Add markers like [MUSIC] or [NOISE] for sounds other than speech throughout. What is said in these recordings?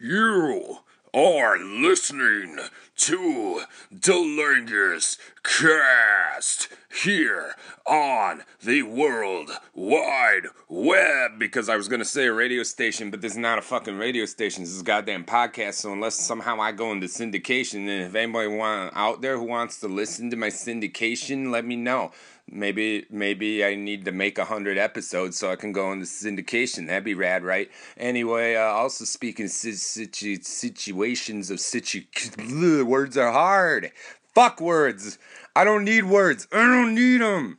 You are listening to the Langus Cast here on the World Wide Web. Because I was going to say a radio station, but this is not a fucking radio station. This is a goddamn podcast. So unless somehow I go into syndication, and if anybody want out there who wants to listen to my syndication, let me know. Maybe maybe I need to make a hundred episodes so I can go into syndication. That'd be rad, right? Anyway, uh, also speaking situ- situations of situ words are hard. Fuck words. I don't need words. I don't need them.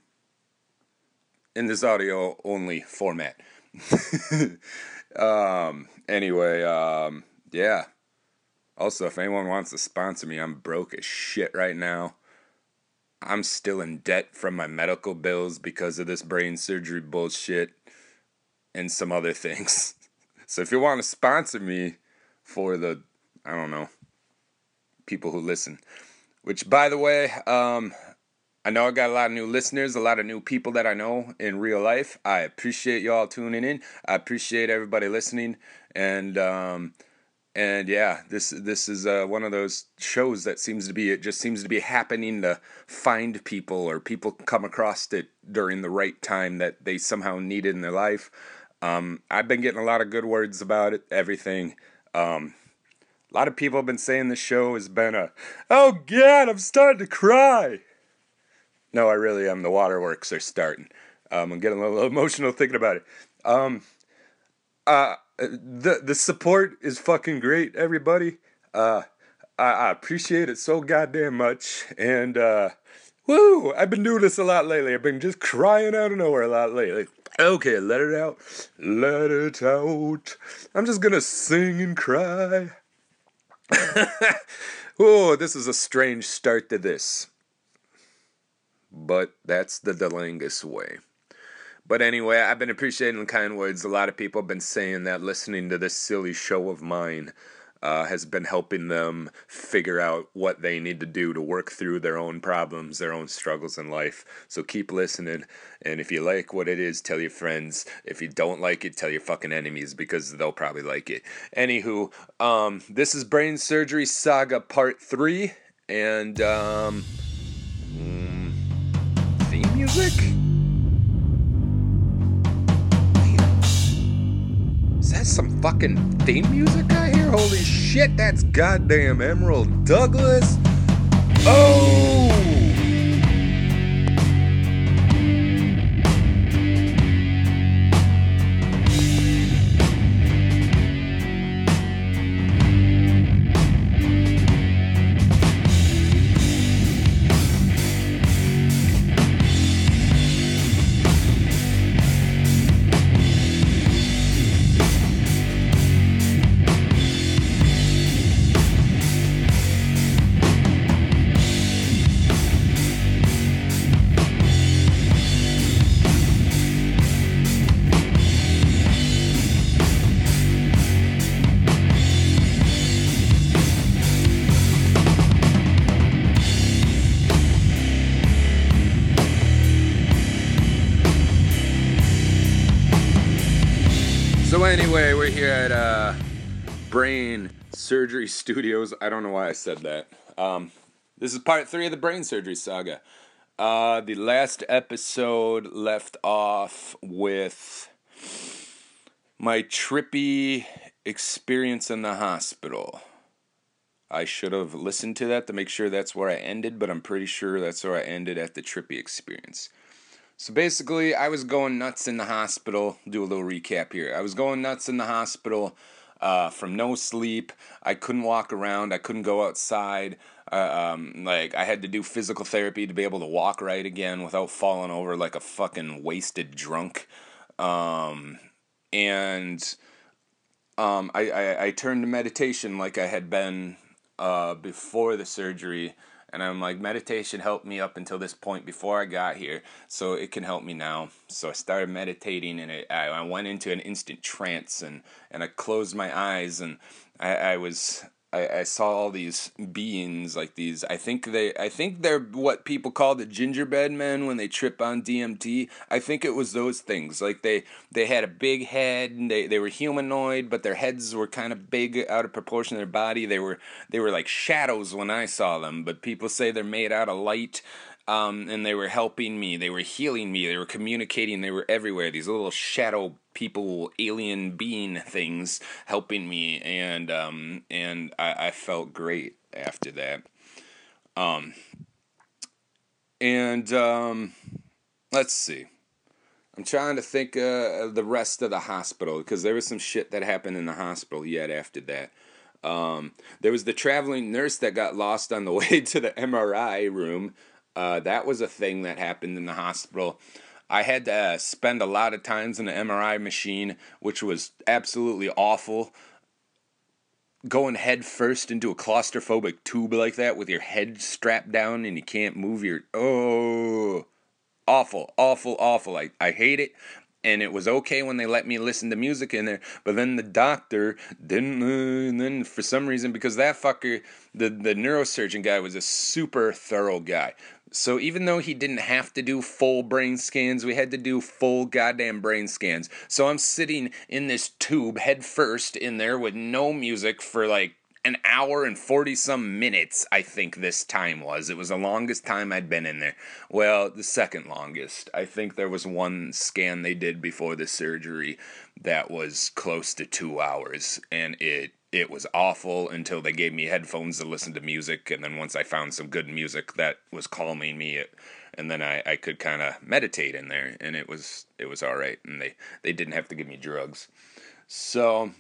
In this audio only format. [LAUGHS] um. Anyway. Um. Yeah. Also, if anyone wants to sponsor me, I'm broke as shit right now. I'm still in debt from my medical bills because of this brain surgery bullshit and some other things. [LAUGHS] So if you want to sponsor me for the, I don't know, people who listen, which by the way, um, I know I got a lot of new listeners, a lot of new people that I know in real life. I appreciate y'all tuning in. I appreciate everybody listening. And, um, and yeah, this this is uh, one of those shows that seems to be it just seems to be happening to find people or people come across it during the right time that they somehow need it in their life. Um, I've been getting a lot of good words about it, everything. Um, a lot of people have been saying the show has been a, oh god, I'm starting to cry. No, I really am. The waterworks are starting. Um, I'm getting a little emotional thinking about it. Um, uh, the the support is fucking great, everybody. Uh, I, I appreciate it so goddamn much, and uh, woo! I've been doing this a lot lately. I've been just crying out of nowhere a lot lately. Okay, let it out, let it out. I'm just gonna sing and cry. [LAUGHS] oh, this is a strange start to this, but that's the Delangus way. But anyway, I've been appreciating the kind words. A lot of people have been saying that listening to this silly show of mine uh, has been helping them figure out what they need to do to work through their own problems, their own struggles in life. So keep listening. And if you like what it is, tell your friends. If you don't like it, tell your fucking enemies because they'll probably like it. Anywho, um, this is Brain Surgery Saga Part 3. And, um, mm, theme music? Is that some fucking theme music I hear? Holy shit, that's goddamn Emerald Douglas. Oh! We're here at uh, Brain Surgery Studios. I don't know why I said that. Um, this is part three of the Brain Surgery Saga. Uh, the last episode left off with my trippy experience in the hospital. I should have listened to that to make sure that's where I ended, but I'm pretty sure that's where I ended at the trippy experience. So basically, I was going nuts in the hospital. Do a little recap here. I was going nuts in the hospital uh, from no sleep. I couldn't walk around. I couldn't go outside. Uh, um, like I had to do physical therapy to be able to walk right again without falling over like a fucking wasted drunk. Um, and um, I, I I turned to meditation like I had been uh, before the surgery and I'm like, meditation helped me up until this point before I got here, so it can help me now. So I started meditating, and it, I, I went into an instant trance, and, and I closed my eyes, and I, I was I, I saw all these beings like these. I think they, I think they're what people call the gingerbread men when they trip on DMT. I think it was those things. Like they, they had a big head and they, they were humanoid, but their heads were kind of big out of proportion to their body. They were, they were like shadows when I saw them. But people say they're made out of light. Um, and they were helping me. They were healing me. They were communicating. They were everywhere. These little shadow people, alien being things helping me, and um, and I, I felt great after that. Um, and um, let's see. I'm trying to think uh, the rest of the hospital because there was some shit that happened in the hospital yet after that. Um, there was the traveling nurse that got lost on the [LAUGHS] way to the MRI room. Uh, that was a thing that happened in the hospital. I had to uh, spend a lot of times in the MRI machine, which was absolutely awful. Going head first into a claustrophobic tube like that with your head strapped down and you can't move your. Oh, awful, awful, awful. I, I hate it and it was okay when they let me listen to music in there but then the doctor didn't uh, and then for some reason because that fucker the the neurosurgeon guy was a super thorough guy so even though he didn't have to do full brain scans, we had to do full goddamn brain scans. So I'm sitting in this tube head first in there with no music for like an hour and 40 some minutes, I think this time was. It was the longest time I'd been in there. Well, the second longest. I think there was one scan they did before the surgery that was close to two hours, and it it was awful until they gave me headphones to listen to music and then once i found some good music that was calming me it, and then i, I could kind of meditate in there and it was it was all right and they they didn't have to give me drugs. So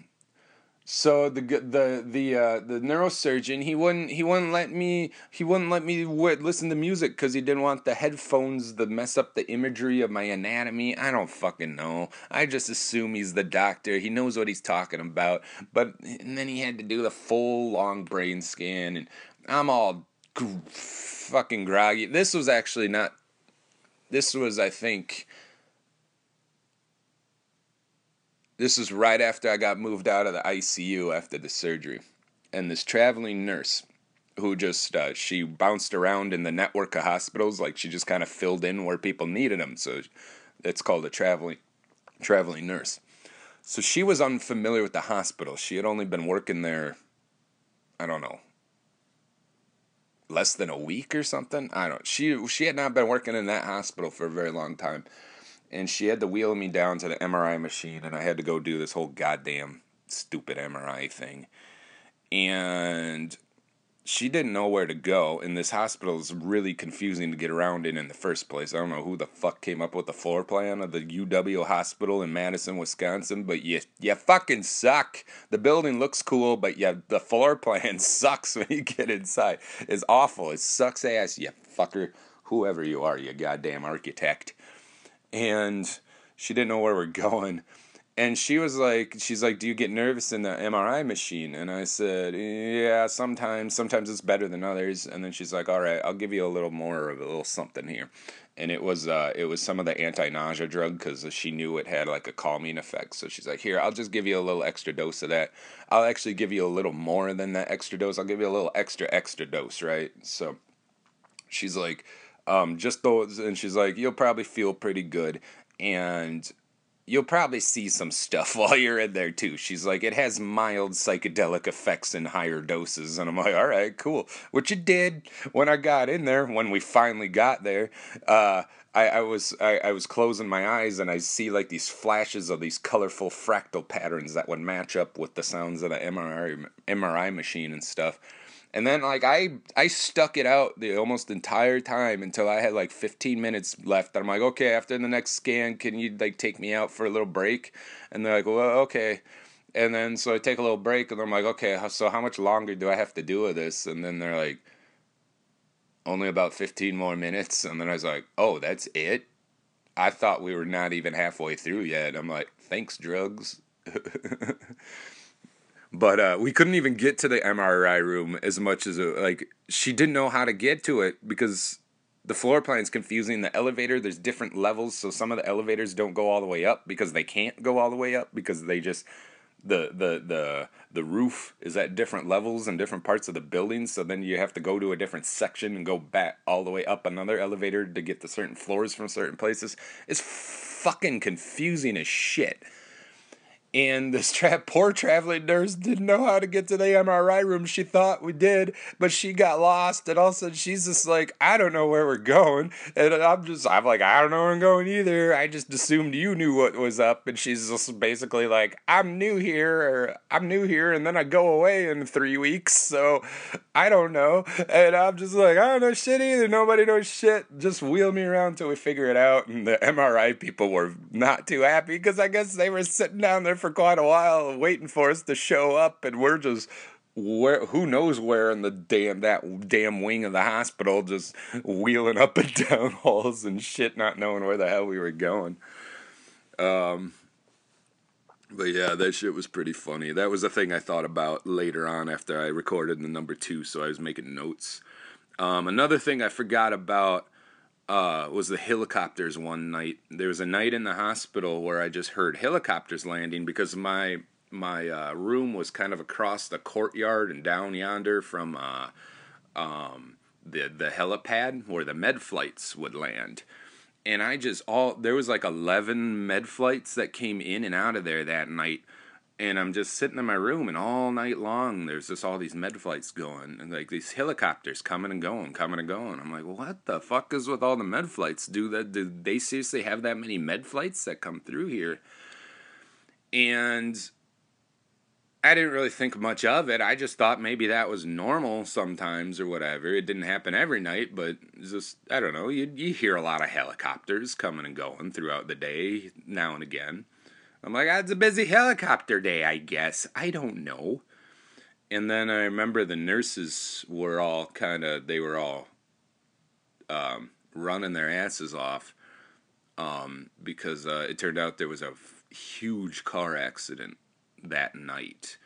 so the the the uh, the neurosurgeon he wouldn't he wouldn't let me he wouldn't let me w- listen to music because he didn't want the headphones to mess up the imagery of my anatomy. I don't fucking know. I just assume he's the doctor. He knows what he's talking about. But and then he had to do the full long brain scan, and I'm all fucking groggy. This was actually not. This was I think This was right after I got moved out of the ICU after the surgery. And this traveling nurse who just uh, she bounced around in the network of hospitals like she just kind of filled in where people needed them so it's called a traveling traveling nurse. So she was unfamiliar with the hospital. She had only been working there i don't know less than a week or something? I don't she she had not been working in that hospital for a very long time and she had to wheel me down to the MRI machine, and I had to go do this whole goddamn stupid MRI thing. And she didn't know where to go, and this hospital is really confusing to get around in in the first place. I don't know who the fuck came up with the floor plan of the UW hospital in Madison, Wisconsin, but you you fucking suck. The building looks cool, but yeah, the floor plan [LAUGHS] sucks when you get inside. It's awful. It sucks ass, you fucker. Whoever you are, you goddamn architect and she didn't know where we're going. And she was like, she's like, do you get nervous in the MRI machine? And I said, yeah, sometimes. Sometimes it's better than others. And then she's like, all right, I'll give you a little more of a little something here. And it was uh, it was some of the anti-nausea drug because she knew it had like a calming effect. So she's like, here, I'll just give you a little extra dose of that. I'll actually give you a little more than that extra dose. I'll give you a little extra extra dose, right? So she's like, um, just those, and she's like, you'll probably feel pretty good, and you'll probably see some stuff [LAUGHS] while you're in there too. She's like, it has mild psychedelic effects in higher doses, and I'm like, all right, cool. Which it did when I got in there. When we finally got there, uh, I, I was I, I was closing my eyes and I see like these flashes of these colorful fractal patterns that would match up with the sounds of the MRI MRI machine and stuff. And then like I I stuck it out the almost entire time until I had like 15 minutes left. I'm like, okay, after the next scan, can you like take me out for a little break? And they're like, well, okay. And then so I take a little break, and I'm like, okay, so how much longer do I have to do with this? And then they're like, only about 15 more minutes. And then I was like, oh, that's it. I thought we were not even halfway through yet. I'm like, thanks, drugs. [LAUGHS] but uh, we couldn't even get to the MRI room as much as it, like she didn't know how to get to it because the floor plan is confusing. The elevator, there's different levels, so some of the elevators don't go all the way up because they can't go all the way up because they just the the the the roof is at different levels and different parts of the building so then you have to go to a different section and go back all the way up another elevator to get to certain floors from certain places it's fucking confusing as shit and this tra- poor traveling nurse didn't know how to get to the MRI room. She thought we did, but she got lost. And all of a sudden, she's just like, I don't know where we're going. And I'm just, I'm like, I don't know where I'm going either. I just assumed you knew what was up. And she's just basically like, I'm new here, or I'm new here, and then I go away in three weeks. So I don't know. And I'm just like, I don't know shit either. Nobody knows shit. Just wheel me around till we figure it out. And the MRI people were not too happy because I guess they were sitting down there for quite a while waiting for us to show up, and we're just where who knows where in the damn that damn wing of the hospital just wheeling up and [LAUGHS] down halls and shit not knowing where the hell we were going. Um but yeah that shit was pretty funny. That was the thing i thought about later on after i recorded the number two so i was making notes. Um another thing i forgot about uh, was the helicopters one night. There was a night in the hospital where I just heard helicopters landing because my my uh, room was kind of across the courtyard and down yonder from uh, um, the the helipad where the med flights would land. And I just all there was like eleven med flights that came in and out of there that night and I'm just sitting in my room, and all night long there's just all these med flights going, and like these helicopters coming and going, coming and going. I'm like, what the fuck is with all the med flights? Do that? Do they seriously have that many med flights that come through here? And I didn't really think much of it. I just thought maybe that was normal sometimes or whatever. It didn't happen every night, but just I don't know. You you hear a lot of helicopters coming and going throughout the day now and again. I'm like, ah, it's a busy helicopter day, I guess. I don't know. And then I remember the nurses were all kind of, they were all um, running their asses off um, because uh, it turned out there was a huge car accident that night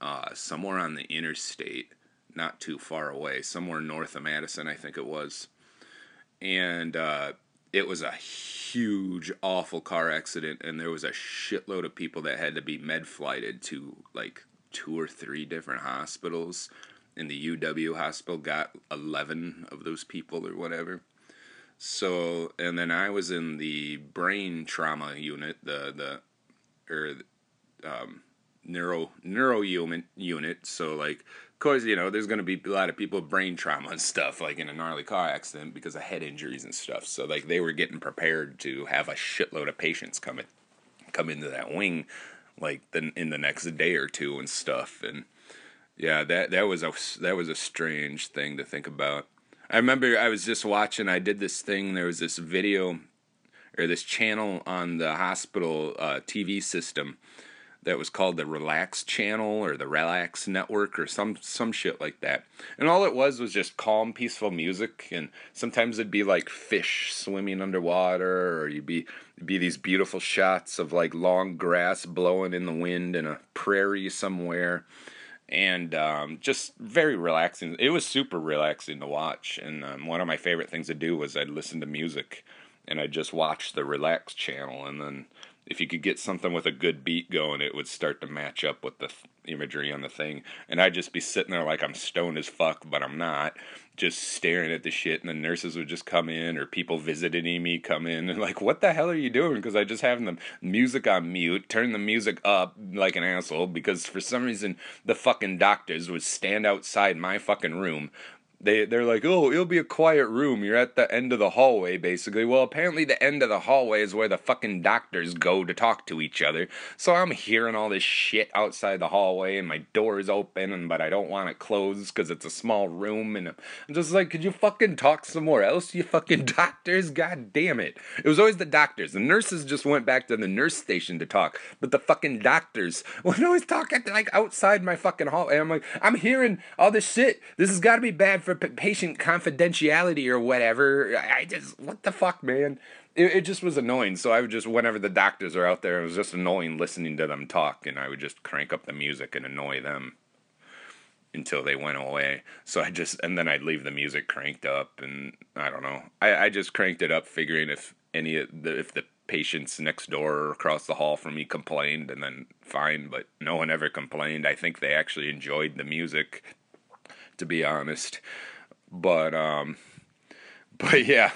uh, somewhere on the interstate, not too far away, somewhere north of Madison, I think it was. And uh, it was a huge, awful car accident, and there was a shitload of people that had to be med flighted to like two or three different hospitals. And the UW hospital got 11 of those people or whatever. So, and then I was in the brain trauma unit, the, the, or, um, neuro, neuro unit, unit. So, like, of course, you know, there's going to be a lot of people with brain trauma and stuff, like in a gnarly car accident because of head injuries and stuff. So, like, they were getting prepared to have a shitload of patients come in, come into that wing, like the, in the next day or two and stuff. And yeah, that that was a that was a strange thing to think about. I remember I was just watching. I did this thing. There was this video or this channel on the hospital uh, TV system that was called the Relax Channel or the Relax Network or some some shit like that. And all it was was just calm, peaceful music. And sometimes it'd be like fish swimming underwater, or you'd be be these beautiful shots of like long grass blowing in the wind in a prairie somewhere. And um, just very relaxing. It was super relaxing to watch. And um, one of my favorite things to do was I'd listen to music and I'd just watch the Relax channel and then if you could get something with a good beat going, it would start to match up with the th- imagery on the thing. And I'd just be sitting there like I'm stoned as fuck, but I'm not, just staring at the shit. And the nurses would just come in, or people visiting me come in, and like, what the hell are you doing? Because I just have the music on mute, turn the music up like an asshole, because for some reason the fucking doctors would stand outside my fucking room they they're like, oh, it'll be a quiet room. You're at the end of the hallway, basically. Well, apparently the end of the hallway is where the fucking doctors go to talk to each other. So I'm hearing all this shit outside the hallway, and my door is open, and but I don't want it closed because it's a small room, and I'm just like, could you fucking talk somewhere else, you fucking [LAUGHS] doctors? God damn it! It was always the doctors. The nurses just went back to the nurse station to talk, but the fucking doctors [LAUGHS] would always talk at like outside my fucking hall, and I'm like, I'm hearing all this shit. This has got to be bad for patient confidentiality or whatever. I just, what the fuck, man? It, it just was annoying. So I would just, whenever the doctors are out there, it was just annoying listening to them talk, and I would just crank up the music and annoy them until they went away. So I just, and then I'd leave the music cranked up, and I don't know. I, I just cranked it up, figuring if any of the, if the patients next door or across the hall from me complained, and then fine, but no one ever complained. I think they actually enjoyed the music, to be honest. But um, [LAUGHS] but yeah,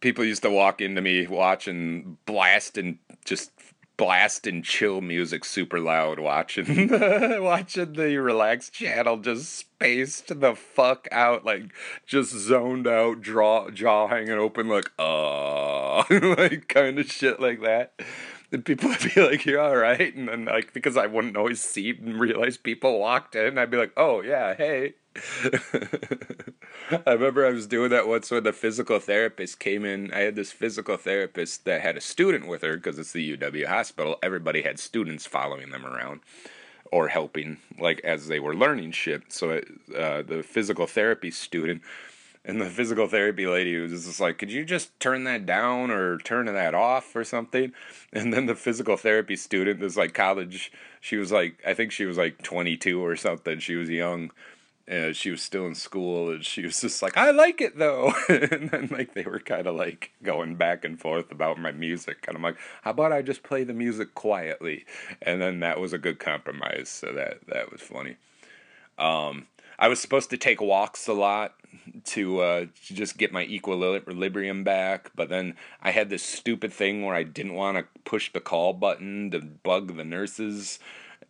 people used to walk into me watching blast and just blast and chill music super loud watching [LAUGHS] watching the relaxed channel just spaced the fuck out like just zoned out draw jaw hanging open like uh [LAUGHS] like kind of shit like that and people [LAUGHS] would be like you're all right and then like because i wouldn't always see and realize people walked in i'd be like oh yeah hey [LAUGHS] I remember I was doing that once when the physical therapist came in. I had this physical therapist that had a student with her because it's the UW hospital. Everybody had students following them around or helping, like as they were learning shit. So uh, the physical therapy student and the physical therapy lady was just like, "Could you just turn that down or turn that off or something?" [LAUGHS] And then the physical therapy student, this like college, she was like, I think she was like 22 or something. She was young and she was still in school and she was just like i like it though [LAUGHS] and then like they were kind of like going back and forth about my music and i'm like how about i just play the music quietly and then that was a good compromise so that that was funny um, i was supposed to take walks a lot to uh, just get my equilibrium back but then i had this stupid thing where i didn't want to push the call button to bug the nurses.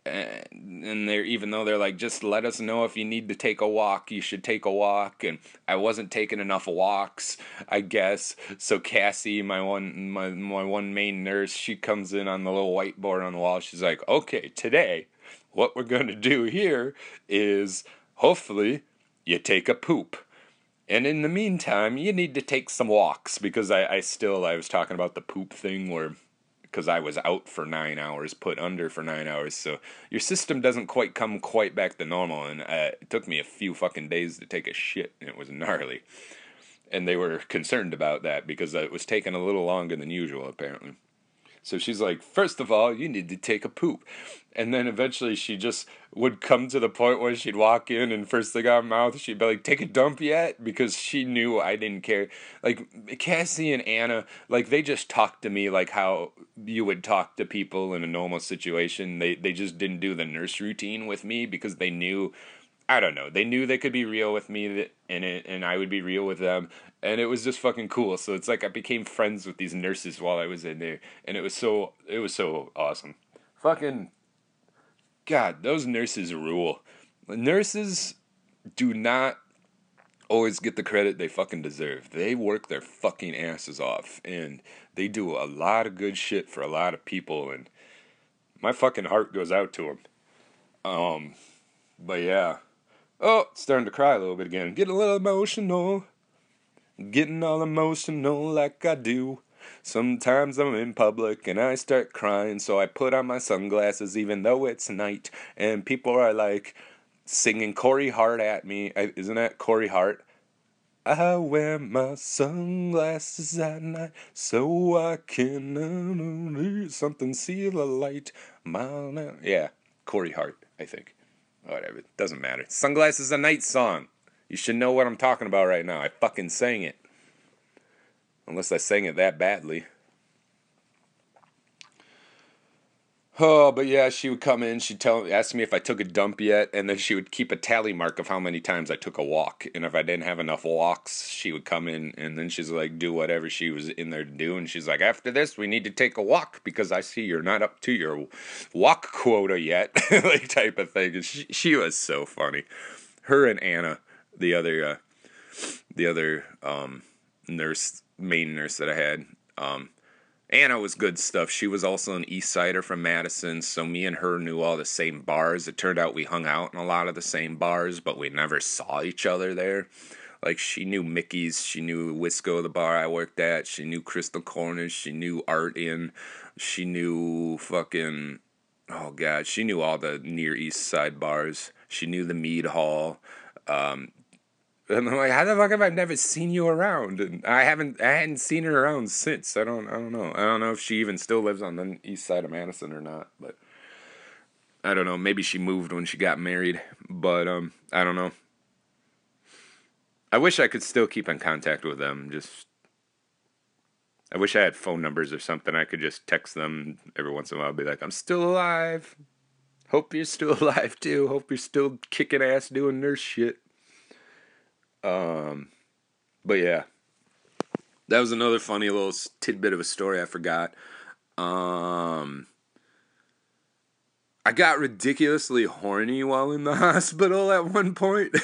And they're even though they're like just let us know if you need to take a walk you should take a walk. And i wasn't taking enough walks i guess. So cassie my one my, my one main nurse she comes in on the little whiteboard on the wall. She's like okay today what we're to do here is hopefully you take a poop and in the meantime you need to take some walks because i, I still i was talking about the poop thing where because I was out for nine hours, put under for nine hours. So your system doesn't quite come quite back to normal. And uh, it took me a few fucking days to take a shit, and it was gnarly. And they were concerned about that because it was taking a little longer than usual, apparently. So she's like, first of all, you need to take a poop. And then eventually she just would come to the point where she'd walk in and first thing out of mouth, she'd be like, take a dump yet? Because she knew I didn't care. Like Cassie and Anna, like they just talked to me like how you would talk to people in a normal situation. They they just didn't do the nurse routine with me because they knew I don't know. They knew they could be real with me in it, and I would be real with them, and it was just fucking cool. So it's like I became friends with these nurses while I was in there, and it was so it was so awesome. Fucking God, those nurses rule. Nurses do not always get the credit they fucking deserve. They work their fucking asses off, and they do a lot of good shit for a lot of people, and my fucking heart goes out to them. Um, but yeah. Oh, starting to cry a little bit again. Getting a little emotional. Getting all emotional like I do. Sometimes I'm in public and I start crying, so I put on my sunglasses even though it's night. And people are like singing Corey Hart at me. Isn't that Corey Hart? I wear my sunglasses at night so I can something see the light. Yeah, Corey Hart, I think. Whatever, doesn't matter. Sunglasses a Night song. You should know what I'm talking about right now. I fucking sang it. Unless I sang it that badly. Oh, but yeah, she would come in. She'd tell, ask me if I took a dump yet, and then she would keep a tally mark of how many times I took a walk. And if I didn't have enough walks, she would come in, and then she's like, do whatever she was in there to do. And she's like, after this, we need to take a walk because I see you're not up to your walk quota yet, [LAUGHS] like type of thing. And she, she was so funny. Her and Anna, the other, uh, the other um, nurse, main nurse that I had, um, Anna was good stuff. She was also an East Sider from Madison, so me and her knew all the same bars. It turned out we hung out in a lot of the same bars, but we never saw each other there. Like she knew Mickey's, she knew Wisco, the bar I worked at. She knew Crystal Corners, she knew Art In, she knew fucking oh god, she knew all the near East Side bars. She knew the Mead Hall. Um, and I'm like, how the fuck have I never seen you around? And I haven't, I hadn't seen her around since. I don't, I don't know. I don't know if she even still lives on the east side of Madison or not. But I don't know. Maybe she moved when she got married. But um, I don't know. I wish I could still keep in contact with them. Just I wish I had phone numbers or something. I could just text them every once in a while. Be like, I'm still alive. Hope you're still [LAUGHS] alive too. Hope you're still kicking ass doing nurse shit. Um, but yeah, that was another funny little tidbit of a story I forgot. Um, I got ridiculously horny while in the [LAUGHS] hospital at one point.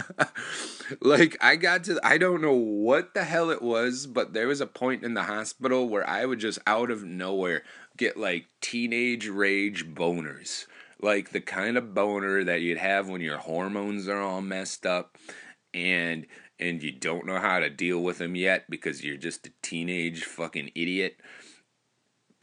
[LAUGHS] like I got to I don't know what the hell it was, but there was a point in the hospital where I would just out of nowhere get like teenage rage boners. Like the kind of boner that you'd have when your hormones are all messed up and and you don't know how to deal with them yet because you're just a teenage fucking idiot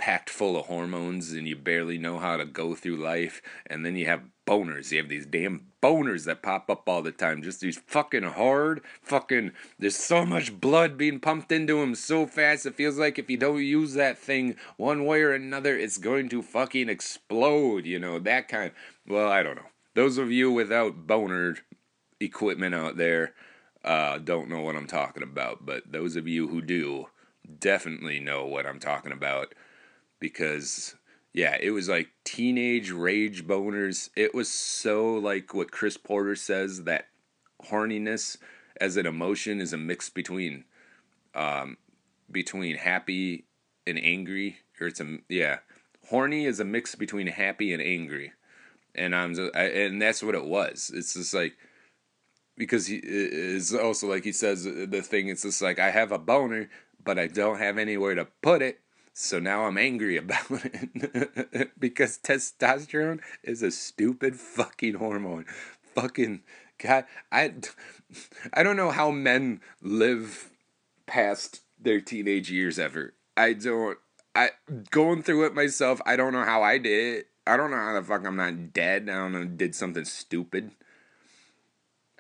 packed full of hormones and you barely know how to go through life and then you have boners. You have these damn boners that pop up all the time. Just these fucking hard fucking there's so much blood being pumped into them so fast it feels like if you don't use that thing one way or another it's going to fucking explode you know that kind well i don't know. Those of you without boner equipment out there. Uh, don't know what i'm talking about but those of you who do definitely know what i'm talking about because yeah, it was like teenage rage boners. It was so like what Chris Porter says that horniness as an emotion is a mix between um between happy and angry or it's a yeah horny is a mix between happy and angry. And i'm I, and that's what it was. It's just like because he is also like he says uh, the thing it's just like i have a boner but i don't have anywhere to put it so now I'm angry [LAUGHS] about it [LAUGHS] because testosterone is a stupid fucking hormone. Fucking God, I, [LAUGHS] I don't know how men live past their teenage years ever. I don't. I going through it myself. I don't know how I did it. I don't know how the fuck I'm not dead. I don't know. Did something stupid.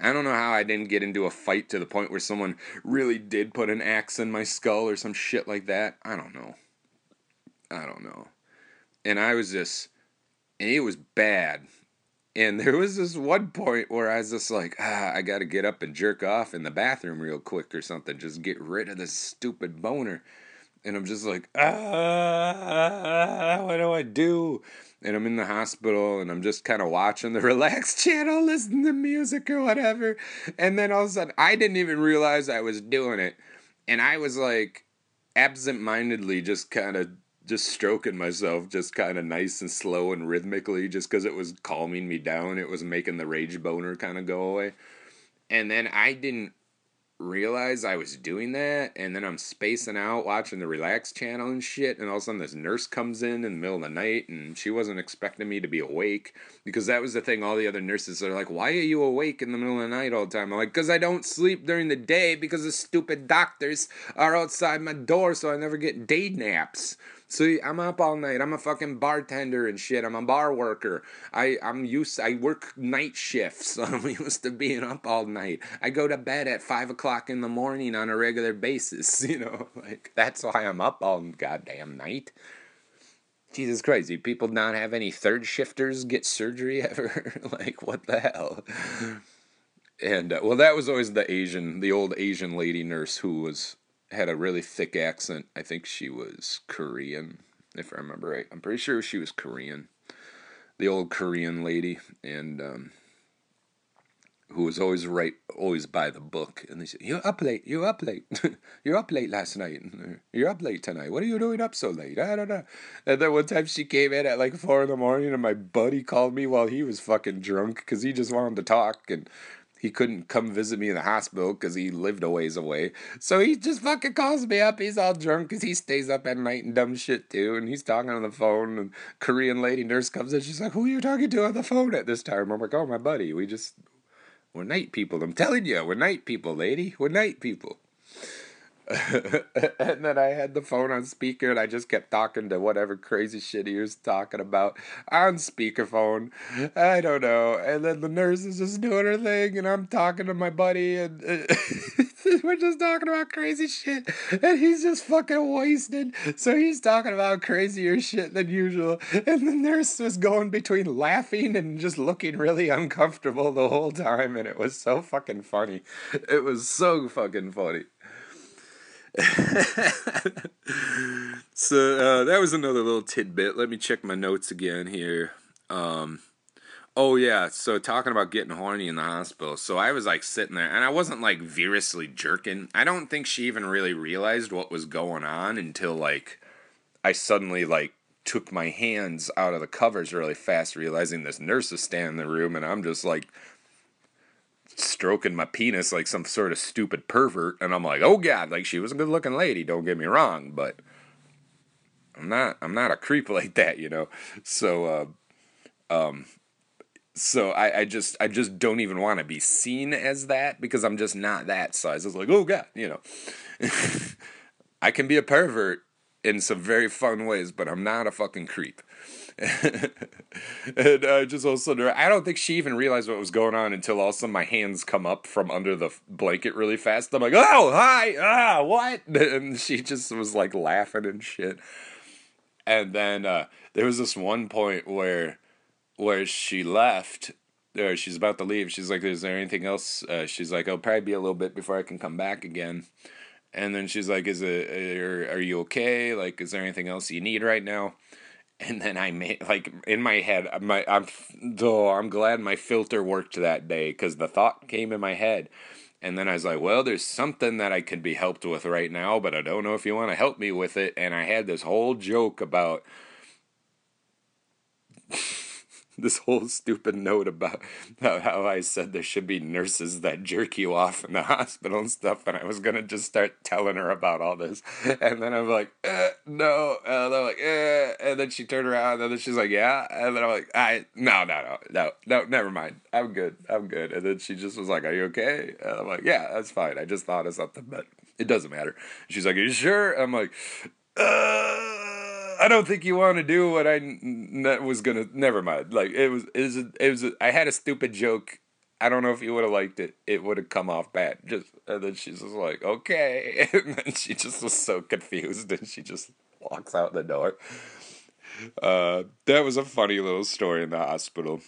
I don't know how I didn't get into a fight to the point where someone really did put an axe in my skull or some shit like that. I don't know. I don't know. And I was just, and it was bad. And [LAUGHS] there was this one point where I was just like, ah, I got to get up and jerk off in the bathroom real quick or something. Just get rid of this stupid boner. And I'm just like, ah, what do I do? And I'm in the hospital and I'm just kind of watching the [LAUGHS] relaxed channel, listening to music or whatever. And then all of a sudden, I didn't even realize I was doing it. And I was like, absent mindedly just kind of just stroking myself just kind of nice and slow and rhythmically just because it was calming me down it was making the rage boner kind of go away and then i didn't realize i was doing that and then i'm spacing out watching the relax channel and shit and all of a sudden this nurse comes in in the middle of the night and she wasn't expecting me to be awake because that was the thing all the other nurses are like why are you awake in the middle of the night all the time? I'm like because i don't sleep during the day because the stupid doctors are outside my door so i never get day naps so I'm up all night. I'm a fucking bartender and shit. I'm a bar worker. I I'm used. I work night shifts. [LAUGHS] I'm used to being up all night. I go to bed at five o'clock in the morning on a regular basis. [LAUGHS] You know, like that's why I'm up all goddamn night. Jesus Christ, do people not have any third shifters get surgery [LAUGHS] ever? like, what the hell? And, uh, well, that was always the Asian, the old Asian lady nurse who was had a really thick accent. I think she was Korean, if I remember right. I'm pretty sure she was Korean. The old Korean lady, and um, who was always right, always by the book. And they said, "You're up late. You're up late. [LAUGHS] You're up late last night. [LAUGHS] You're up late tonight. What are you doing up so late?" I don't know. And then one time she came in at like four in the morning, and my buddy called me while he was fucking drunk because he just wanted to talk and he couldn't come visit me in the hospital because he lived a ways away. So he just fucking calls me up. He's all drunk because he stays up at night and dumb shit too. And he's talking on the phone. And Korean lady nurse comes in. She's like, "Who are you talking to on the phone at this time?" I'm like, "Oh, my buddy. We just we're night people. I'm telling you, we're night people, lady. We're night people." [LAUGHS] and then I had the phone on speaker and I just kept talking to whatever crazy shit he was talking about on speakerphone. I don't know. And then the nurse is just doing her thing and I'm talking to my buddy and [LAUGHS] we're just talking about crazy shit. And he's just fucking wasted. So he's talking about crazier shit than usual. And the nurse was going between laughing and just looking really uncomfortable the whole time. And it was so fucking funny. It was so fucking funny. [LAUGHS] so uh, that was another little tidbit. Let me check my notes again here. Um, oh yeah, so talking about getting horny in the hospital. So I was like sitting there, and I wasn't like vigorously jerking. I don't think she even really realized what was going on until like I suddenly like took my hands out of the covers really fast, realizing this nurse is standing in the room, and I'm just like stroking my penis like some sort of stupid pervert, and I'm like, oh god, like she was a good looking lady. Don't get me wrong, but I'm not. I'm not a creep [LAUGHS] like that, you know. So, uh, um, so I, I just I just don't even want to be seen as that because I'm just not that size. It's like, oh god, you know. [LAUGHS] I can be a pervert in some very fun ways, but I'm not a fucking creep. And I uh, just all sudden, I don't think she even realized what was going on until all of a sudden my hands come up from under the blanket really fast. I'm like, oh, hi, ah, what? [LAUGHS] And she just was like laughing and shit. And then uh, there was this one point where where she left or she's about to leave. She's like, "Is there anything else?" Uh, she's like, "I'll probably be a little bit before I can come back again." And then she's like, "Is it? Are, are you okay? Like, is there anything else you need right now?" And then I made like in my head, my I'm though I'm glad my filter worked that day because the thought came in my head, and then I was like, "Well, there's something that I could be helped with right now, but I don't know if you want to help me with it." And I had this whole joke about this whole stupid note about how I said there should be nurses that jerk you off in the [LAUGHS] hospital and stuff, and I was gonna just start telling her about all this, and then I'm like, eh, no, and I'm like, eh, and then she turned around, and then she's like, yeah, and then I'm like, I no, no, no, no, no, never mind, I'm good, I'm good, and then she just was like, are you okay? And I'm like, yeah, that's fine, I just thought of something, but it doesn't matter. She's like, are you sure? I'm like, uh I don't think you want to do what I was gonna. Never mind. Like it was, it was, it was. I had a stupid joke. I don't know if you would have liked it. It would have come off bad. Just and then she's just like, okay, [LAUGHS] and then she just was so confused, and she just walks out the door. Uh, that was a funny little story in the hospital.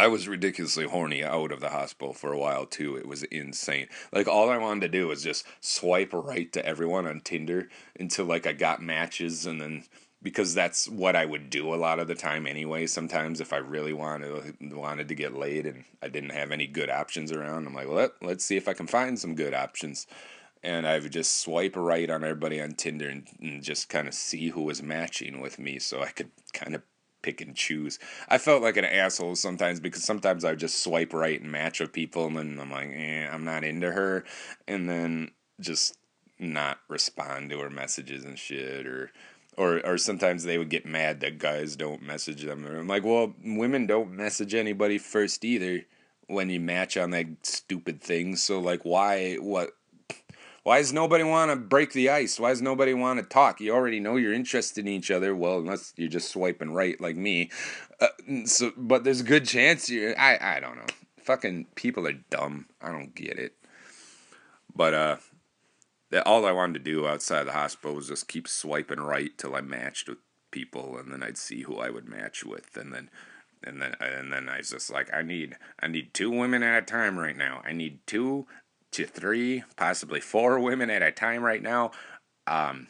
I was ridiculously horny out of the hospital for a while too. It was insane. Like all I wanted to do was just swipe right to everyone on Tinder until like I got matches and then because that's what I would do a lot of the time anyway. Sometimes if I really wanted wanted to get laid and I didn't have any good options around, I'm like, well, let, let's see if I can find some good options. And I would just swipe right on everybody on Tinder and, and just kind of see who was matching with me, so I could kind of pick and choose. I felt like an asshole sometimes because sometimes I would just swipe right and match with people, and then I'm like, eh, I'm not into her, and then just not respond to her messages and shit, or or or sometimes they would get mad that guys don't message them. I'm like, well, women don't message anybody first either when you match on that stupid thing. So like, why what why does nobody want to break the ice? Why does nobody want to talk? You already know you're interested in each other. Well, unless you're just swiping right like me. Uh, so, but there's a good chance you. I I don't know. Fucking people are dumb. I don't get it. But uh, that all I wanted to do outside the hospital was just keep swiping right till I matched with people, and then I'd see who I would match with, and then and then and then I was just like, I need I need two women at a time right now. I need two to three, possibly four women at a time right now. Um,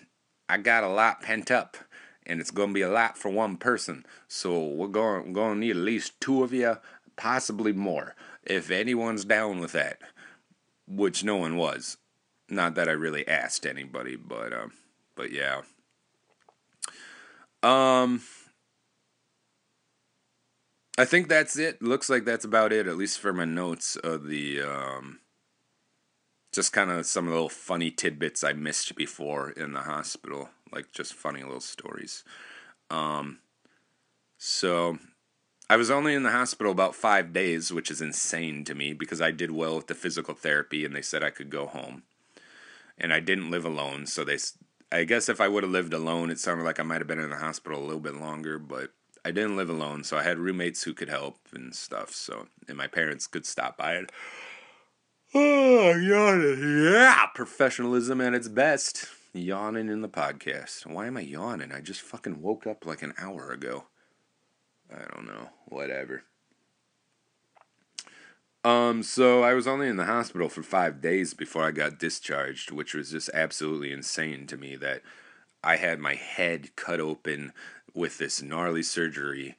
I got a lot pent up, and it's gonna be a lot for one person. So we're going gonna need at least two of you, possibly more, if anyone's down with that. Which no one was. Not that I really asked anybody, but um, but yeah. Um. I think that's it. Looks like that's about it, at least for my notes of the um, just kind of some little funny tidbits I missed before in the hospital, like just funny little stories. Um, so I was only in the hospital about five days, which is insane to me because I did well with the physical therapy and they said I could go home. And I didn't live alone, so they. I guess if I would have lived alone, it sounded like I might have been in the hospital a little bit longer, but I didn't live alone, so I had roommates who could help and stuff. So, and my parents could stop by it. Oh, yawning. Yeah, professionalism at its best. Yawning in the podcast. Why am I yawning? I just fucking woke up like an hour ago. I don't know. Whatever. Um, so I was only in the hospital for five days before I got discharged, which was just absolutely insane to me that I had my head cut open with this gnarly surgery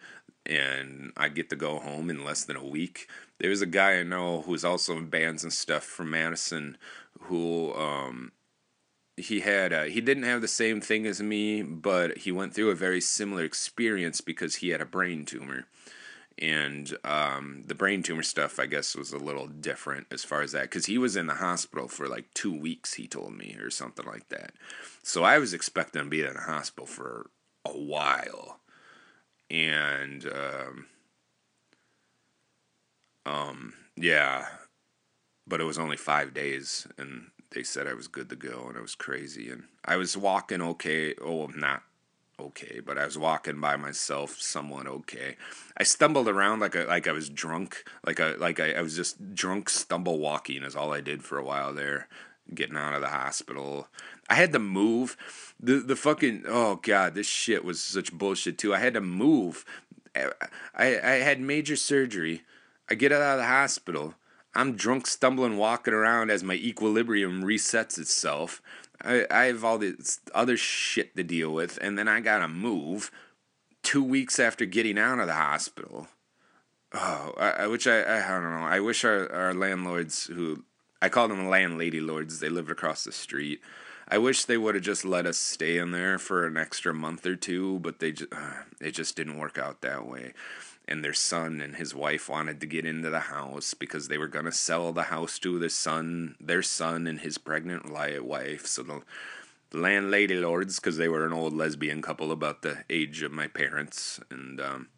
and I get to go home in less than a week. There's a guy I know who's also in bands and stuff from Madison who um he had uh, he didn't have the same thing as me, but he went through a very similar experience because he had a brain tumor. And um, the brain tumor stuff, I guess, was a little different as far as that, because he was in the hospital for like two weeks, he told me, or something like that. So I was expecting to be in the hospital for a while and um, um, yeah, but it was only five days, and they said I was good to go, and it was crazy, and I was walking okay. Oh, not okay, but I was walking by myself, somewhat okay. I stumbled around like a, like I was drunk, like a like I, I was just drunk stumble walking is all I did for a while there, getting out of the hospital. I had to move. The the fucking oh god, this shit was such bullshit too. I had to move. I I had major surgery. I get out of the hospital. I'm drunk, stumbling, walking around as my equilibrium resets itself. I, I have all this other shit to deal with, and then I gotta move two weeks after getting out of the hospital. Oh, I, I which I, I, I don't know. I wish our, our landlords, who I call them landlady lords, they lived across the street. I wish they would have just let us stay in there for an extra month or two, but they just, uh, it just didn't work out that way. And their son and his wife wanted to get into the house because they were going to sell the house to their son, their son and his pregnant wife. So the landlady lords, because they were an old lesbian couple about the age of my parents, and um,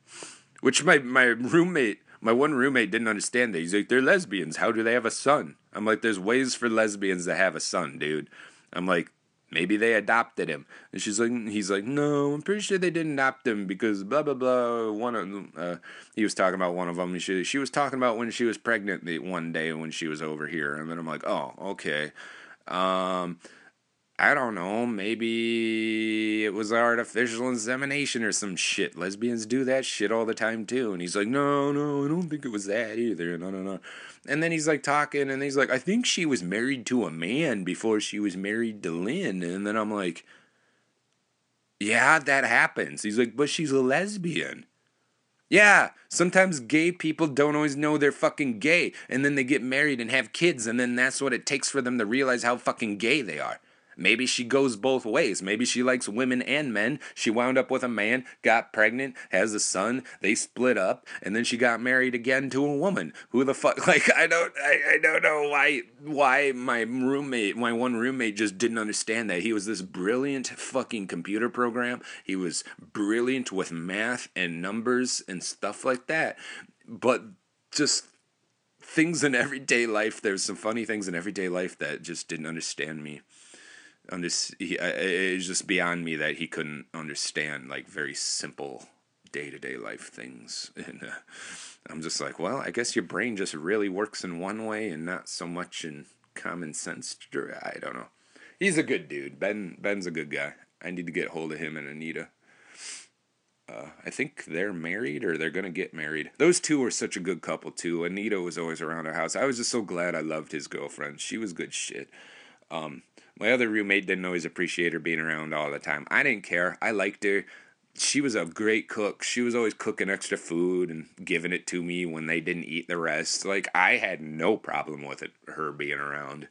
which my my roommate my one roommate didn't understand that. He's like, they're lesbians. How do they have a son? I'm like, there's ways for lesbians to have a son, dude. I'm like, maybe they adopted him. And she's like, he's like, no, I'm pretty sure they didn't adopt him because blah blah blah. One of them, uh, he was talking about one of them. She she was talking about when she was pregnant the one day when she was over here, and then I'm like, oh, okay. Um, I don't know, maybe it was artificial insemination or some shit. Lesbians do that shit all the time too. And he's like, no, no, I don't think it was that either. No, no, no. And then he's like talking, and he's like, I think she was married to a man before she was married to Lynn. And then I'm like, yeah, that happens. He's like, but she's a lesbian. Yeah, sometimes gay people don't always know they're fucking gay, and then they get married and have kids, and then that's what it takes for them to realize how fucking gay they are. Maybe she goes both ways. Maybe she likes women and men. She wound up with a man, got pregnant, has a son, they split up, and then she got married again to a woman. Who the fuck [LAUGHS] like I don't I, I don't know why why my roommate my one roommate just didn't understand that. He was this brilliant fucking computer program. He was brilliant with math and numbers and stuff like that. But just things in everyday life, there's some funny things in everyday life that just didn't understand me under, he, it's just beyond me that he couldn't understand like very simple day to day life things. [LAUGHS] And uh, I'm just like, well, I guess your brain just really works in one way and not so much in common sense. I don't know. He's a good dude. Ben Ben's a good guy. I need to get hold of him and Anita. Uh, I think they're married or they're gonna get married. Those two were such a good couple too. Anita was always around our house. I was just so glad I loved his girlfriend. She was good shit. Um, my other roommate didn't always appreciate her being around all the time. I didn't care. I liked her. She was a great cook. She was always cooking extra food and giving it to me when they didn't eat the rest. Like I had no problem with it her being around.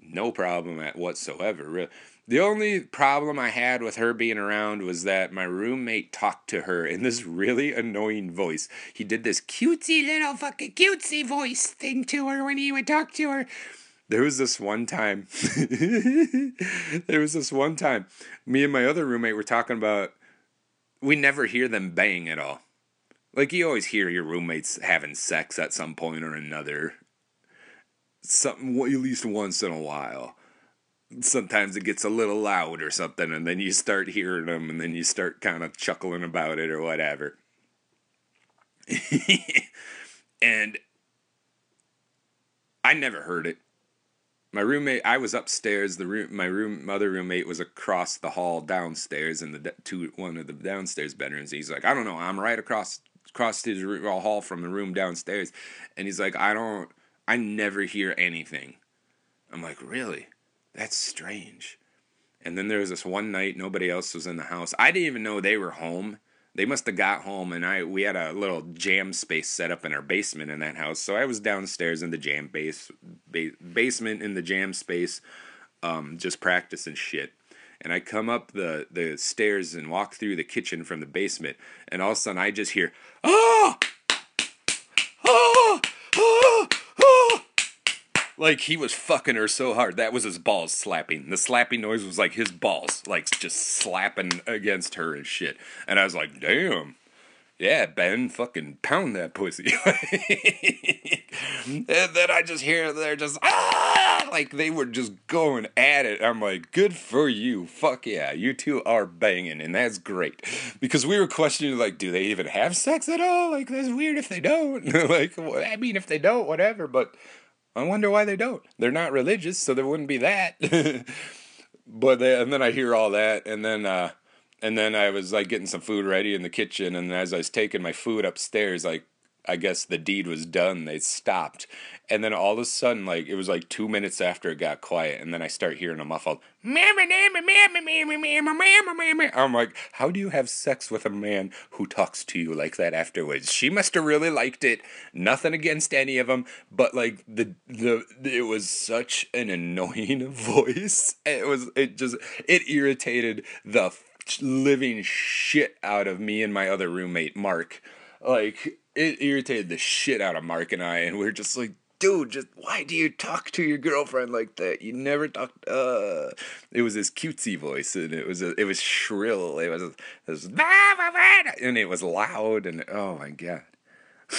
No problem at whatsoever. The only problem I had with her being around was that my roommate talked to her in this really annoying voice. He did this cutesy little fucking cutesy voice thing to her when he would talk to her there was this one time [LAUGHS] there was this one time me and my other roommate were talking about we never hear them bang at all. Like you always hear your roommates having sex at some point or another. Something at least once in a while. Sometimes it gets a little loud or something and then you start hearing them and then you start kind of chuckling about it or whatever. [LAUGHS] And i never heard it my roommate i was upstairs the room my room other roommate was across the hall downstairs in the two one of the downstairs bedrooms he's like i don't know i'm right across across his uh, hall from the room downstairs, and he's like, I don't, I never hear anything. I'm like, really? That's strange. And then there was this one night nobody else was in the house. I didn't even know they were home. They must have got home and I we had a little jam space set up in our basement in that house. So I was downstairs in the jam base ba- basement in the jam space um, just practicing shit. And I come up the the stairs and walk through the kitchen from the basement and all of a sudden I just hear, "Oh! Oh! Oh!" Like he was fucking her so hard. That was his balls slapping. The slapping noise was like his balls, like just slapping against her and shit. And I was like, damn. Yeah, Ben, fucking pound that pussy. [LAUGHS] and then I just hear they're just ah, like they were just going at it. I'm like, good for you. Fuck yeah, you two are banging, and that's great. Because we were questioning like, do they even have sex at all? Like that's weird if they don't. [LAUGHS] like, I mean, if they don't, whatever. But I wonder why they don't. They're not religious, so there wouldn't be that. [LAUGHS] but they, and then I hear all that, and then uh, and then I was like getting some food ready in the kitchen, and as I was taking my food upstairs, like I guess the deed was done. They stopped, and then all of a sudden, like it was like two minutes after it got quiet, and then I start hearing a muffled. I'm like, how do you have sex with a man who talks to you like that afterwards? She must have really liked it. Nothing against any of them, but like the the it was such an annoying [LAUGHS] voice. It was it just it irritated the living shit out of me and my other roommate Mark. Like it irritated the shit out of Mark and I, and we are just like, dude, just why do you talk to your girlfriend like that? You never talk. Uh, it was his cutesy voice, and it was a, it was shrill. It was, it was and it was loud, and oh my god. [LAUGHS]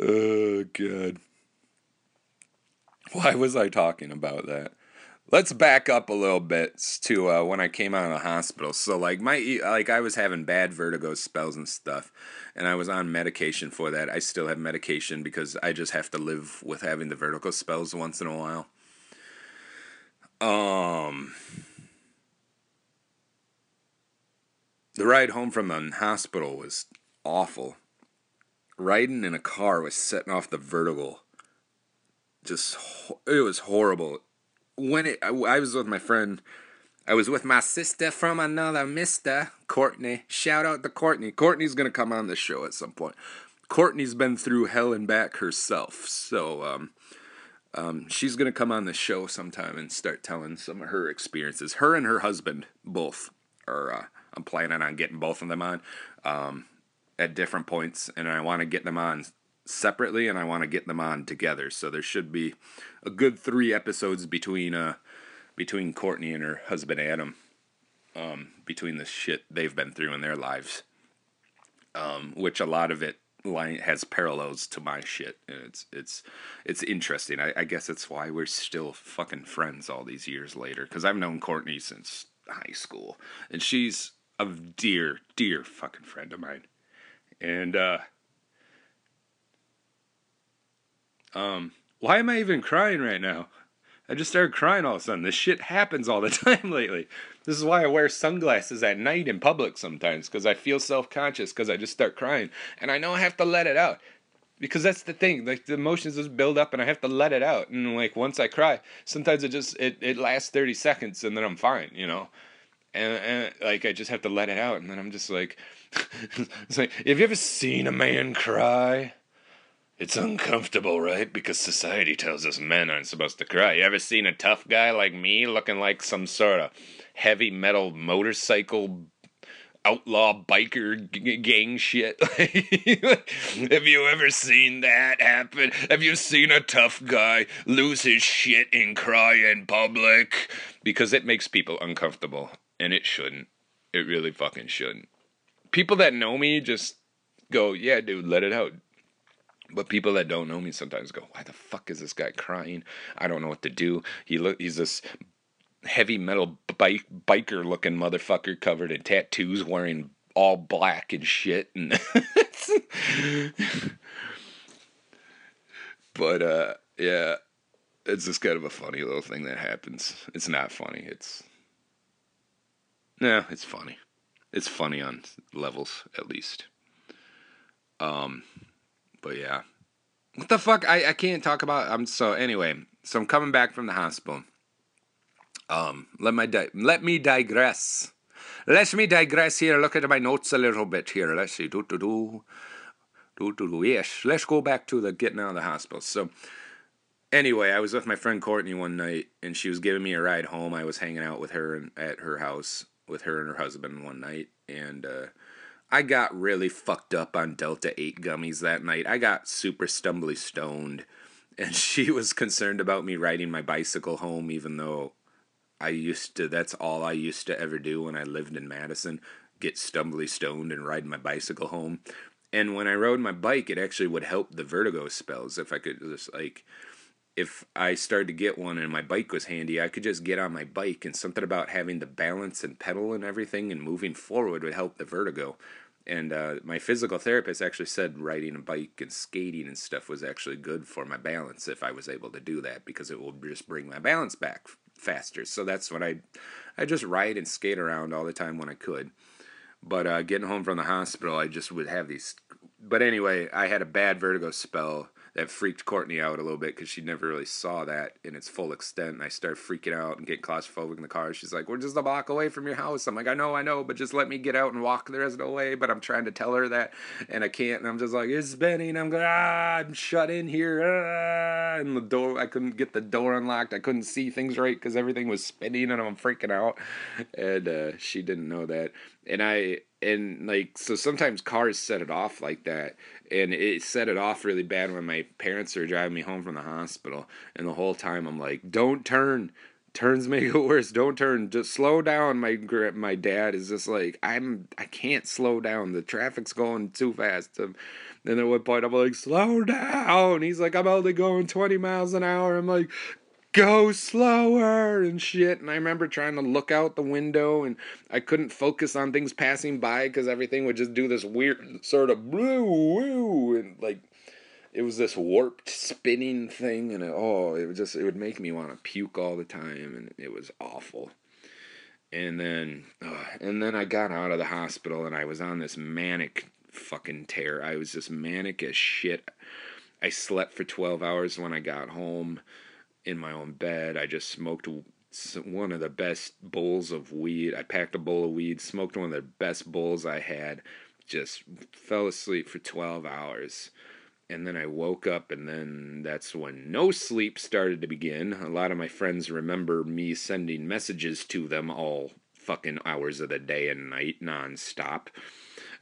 oh god. Why was I talking about that? Let's back up a little bit to uh, when I came out of the hospital. So like my like I was having bad vertigo spells and stuff, and I was on medication for that. I still have medication because I just have to live with having the vertigo spells once in a while. Um. The ride home from the hospital was awful. Riding in a car was setting off the vertigo. Just it was horrible when it, I, I was with my friend. I was with my sister from another Mister Courtney. Shout out to Courtney. Courtney's gonna come on the show at some point. Courtney's been through hell and back herself, so um, um, she's gonna come on the show sometime and start telling some of her experiences. Her and her husband both are. Uh, I'm planning on getting both of them on um, at different points, and I want to get them on separately and I want to get them on together. So there should be a good three episodes between uh between Courtney and her husband Adam. Um, between the shit they've been through in their lives. Um, which a lot of it has parallels to my shit. And it's it's it's interesting. I, I guess it's why we're still fucking friends all these years later. Because I've known Courtney since high school, and she's a dear, dear fucking friend of mine. And uh, Um, why am I even crying right now? I just started crying all of a sudden. This shit happens all the [LAUGHS] time lately. This is why I wear sunglasses at night in public sometimes because I feel self conscious because I just start crying. And I know I have to let it out because that's the thing. Like the emotions just build up and I have to let it out. And like once I cry, sometimes it just it, it lasts 30 seconds and then I'm fine, you know? And, and like I just have to let it out and then I'm just like, [LAUGHS] it's like, have you ever seen a man cry? It's uncomfortable, right? Because society tells us men aren't supposed to cry. You ever seen a tough guy like me looking like some sort of heavy metal motorcycle outlaw biker g- gang shit? [LAUGHS] Have you ever seen that happen? Have you seen a tough guy lose his shit and cry in public? Because it makes people uncomfortable, and it shouldn't. It really fucking shouldn't. People that know me just go, yeah, dude, let it out but people that don't know me sometimes go, "Why the fuck is this guy crying? I don't know what to do." He look, he's this heavy metal bike biker looking motherfucker covered in tattoos, wearing all black and shit, and [LAUGHS] but uh, yeah, it's just kind of a funny little thing that happens. It's not funny. It's no, it's funny. It's funny on levels, at least. Um, but yeah. What the fuck? I, I can't talk about. I'm so anyway. So I'm coming back from the hospital. Um, let my di- let me digress. Let me digress here. Look at my notes a little bit here. Let's see. Do do do. Do do do. Yes. Let's go back to the getting out of the hospital. So anyway, I was with my friend Courtney one night, and she was giving me a ride home. I was hanging out with her at her house with her and her husband one night, and uh, I got really fucked up on Delta 8 gummies that night. I got super stumbly stoned, [LAUGHS] and she was concerned about me riding my bicycle home, even though I used to, that's all I used to ever do when I lived in Madison get stumbly stoned and ride my bicycle home. And when I rode my bike, it actually would help the vertigo spells if I could just like if I started to get one and my bike was handy, I could just get on my bike and something about having the balance and pedal and everything and moving forward would help the vertigo. And uh, my physical therapist actually said riding a bike and skating and stuff was actually good for my balance if I was able to do that because it will just bring my balance back faster. So that's what I, I just ride and skate around all the time when I could. But uh, getting home from the hospital, I just would have these. But anyway, I had a bad vertigo spell that freaked Courtney out a little bit because she never really saw that in its full extent. And I started freaking out and getting claustrophobic in the car. She's like, "We're just a block away from your house." I'm like, "I know, I know, but just let me get out and walk the rest of the way." But I'm trying to tell her that, and I can't. And I'm just like, "It's spinning." I'm going, "Ah, I'm shut in here." Ah, and the door, I couldn't get the door unlocked. I couldn't see things right because everything was spinning, and I'm freaking out. And uh, she didn't know that, and I and like so sometimes cars set it off like that and it set it off really bad when my parents are driving me home from the hospital and the whole time i'm like don't turn. Turns [LAUGHS] make it worse. Don't turn. Just slow down. My my dad is just like i'm i can't slow down. The traffic's going too fast. And then at one point i'm like slow down. He's like i'm only going 20 miles an hour. I'm like go slower and shit. And I remember trying to look out the window and I couldn't focus on things passing by because everything would just do this weird sort of blue woo and like it was this warped spinning thing and it, oh it just it would make me want to puke all the time and it was awful. And then and then I got out of the hospital and I was on this manic fucking tear. I was just manic as shit. I slept for 12 hours when I got home in my own bed. I just smoked one of the best bowls of weed. I packed a bowl of weed, smoked one of the best bowls I had, just fell asleep for 12 hours. And then I woke up, and then that's when no sleep started to begin. A lot of my friends remember me sending messages to them all fucking hours of the day and night nonstop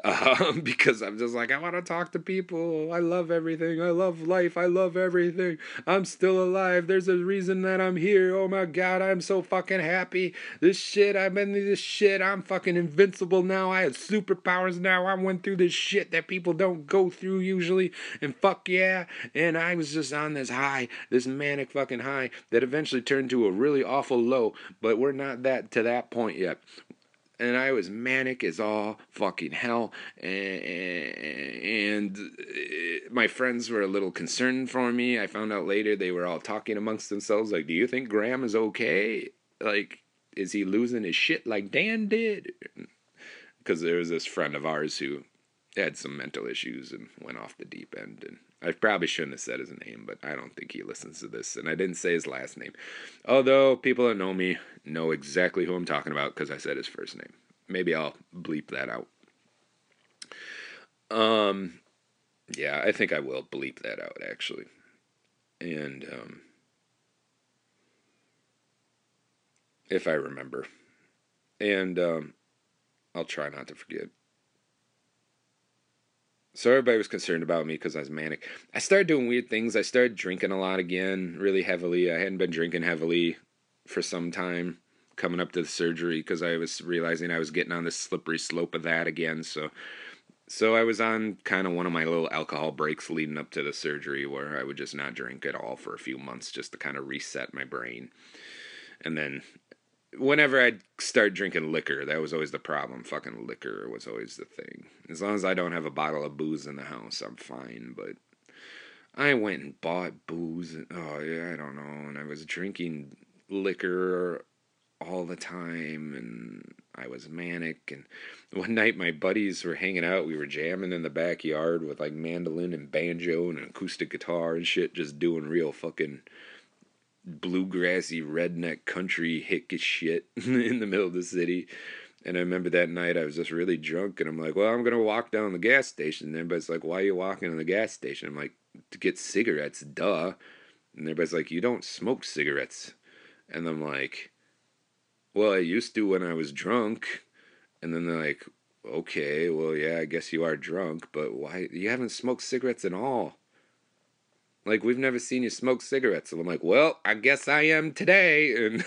um, [LAUGHS] because I'm just like, I want to talk to people. I love everything. I love life. I love everything. I'm still alive. There's a reason that I'm here. Oh my God, I'm so fucking happy. This shit, I've been through this shit. I'm fucking invincible now. I have superpowers now. I went through this shit that people don't go through usually. And fuck yeah. And I was just on this high, this manic fucking high that eventually turned to a really awful low. But we're not that to that point yet and I was manic as all fucking hell. And, uh, my friends were a little concerned for me. I found out later they were all talking amongst themselves, like, "Do you think Graham is okay? Like, is he losing his shit like Dan did?" Because there was this friend of ours who had some mental issues and went off the deep end, and I probably shouldn't have said his name, but I don't think he listens to this. And I didn't say his last name. Although people that know me know exactly who I'm talking about because I said his first name. Maybe I'll bleep that out. Um, yeah, I think I will bleep that out actually. And um, if I remember. And um, I'll try not to forget. So everybody was concerned about me because I was manic. I started doing weird things. I started drinking a lot again, really heavily. I hadn't been drinking heavily for some time coming up to the surgery because I was realizing I was getting on the slippery slope of that again. So so I was on kind of one of my little alcohol breaks leading up to the surgery where I would just not drink at all for a few months just to kind of reset my brain. And then whenever I'd start drinking liquor, that was always the problem. Fucking liquor was always the thing. As long as I don't have a bottle of booze in the house, I'm fine. But I went and bought booze. And, oh yeah, I don't know. And I was drinking liquor all the time and I was manic and [LAUGHS] one night my buddies were hanging out we were jamming in the backyard with like mandolin and banjo and an acoustic guitar and shit just doing real fucking bluegrassy redneck country hick shit [LAUGHS] in the middle of the city and I remember that night I was just really drunk and I'm like, well, I'm going to walk down the gas station. And everybody's like, why are you walking to the gas station? I'm like, to get cigarettes, duh. And everybody's like, you don't smoke cigarettes. And I'm like, well, I used to when I was drunk. And then they're like, okay, well, yeah, I guess you are drunk, but why? You haven't smoked cigarettes at all. Like, we've never seen you smoke cigarettes. And I'm like, well, I guess I am today. [LAUGHS] And.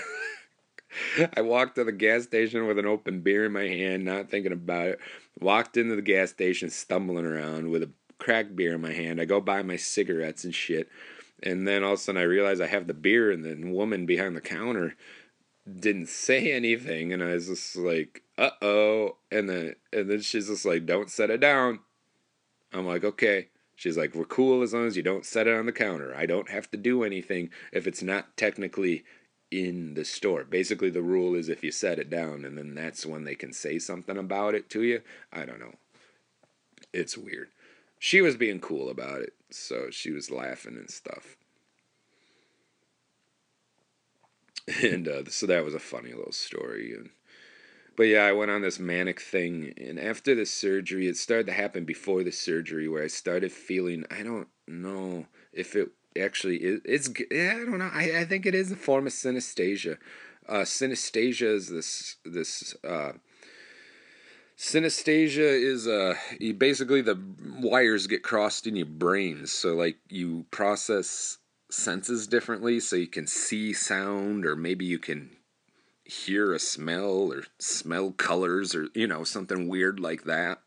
I walked to the gas station with an open beer in my hand, not thinking about it. Walked into the gas station, stumbling around with a cracked beer in my hand. I go buy my cigarettes and shit. And then all of a sudden I realize I have the beer, and the woman behind the counter didn't say anything. And I was just like, uh oh. And then, and then she's just like, don't set it down. I'm like, okay. She's like, we're cool as long as you don't set it on the counter. I don't have to do anything if it's not technically in the store. Basically, the rule is if you set it down and then that's when they can say something about it to you. I don't know. It's weird. She was being cool about it, so she was laughing and stuff. And uh, so that was a funny little story. And but yeah, I went on this manic thing, and after the surgery, it started to happen before the surgery, where I started feeling I don't know if it actually is it's yeah I don't know I, I think it is a form of synesthesia. Uh, synesthesia is this this uh, synesthesia is uh basically the wires get crossed in your brains so like you process senses differently so you can see sound or maybe you can hear a smell or smell colors or you know something weird like that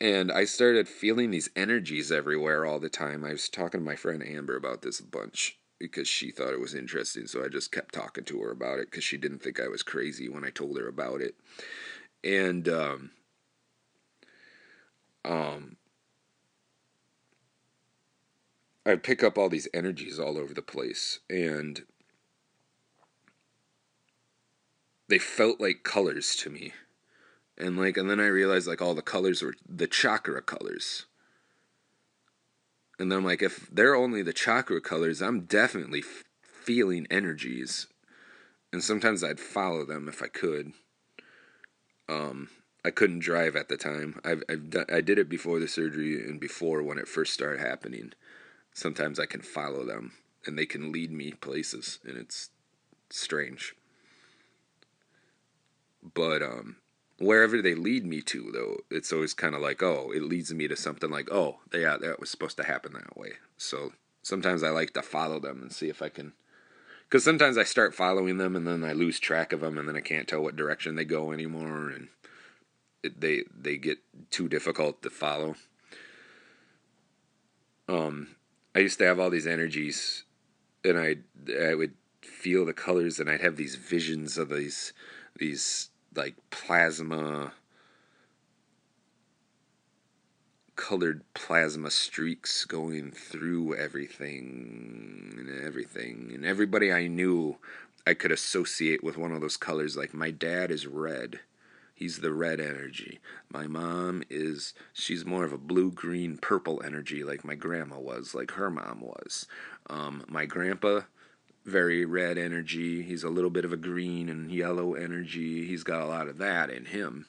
and I started feeling these energies everywhere all the time. I was talking to my friend Amber about this a bunch because she thought it was interesting. So I just kept talking to her about it because she didn't think I was crazy when I told her about it. And um, um, I pick up all these energies all over the place, and they felt like colors to me. And like and then i realized like all the colors were the chakra colors. And then i'm like if they're only the chakra colors i'm definitely f- feeling energies. And sometimes i'd follow them if i could. Um i couldn't drive at the time. I've, I've done, i did it before the surgery and before when it first started happening. Sometimes i can follow them and they can lead me places and it's strange but um wherever they lead me to though it's always kind of like oh it leads me to something like oh yeah that was supposed to happen that way. So sometimes i like to follow them and see if i can because sometimes i start following them and then i lose track of them and then i can't tell what direction they go anymore and it, they they get too difficult to follow. Um i used to have all these energies and i i would feel the colors and i'd have these visions of these these like plasma colored plasma streaks going through everything and everything. And everybody I knew I could associate with one of those colors like my dad is red. He's the red energy. My mom is she's more of a blue green purple energy like my grandma was like her mom was. Um, my grandpa very red energy. He's a little bit of a green and yellow energy. He's got a lot of that in him.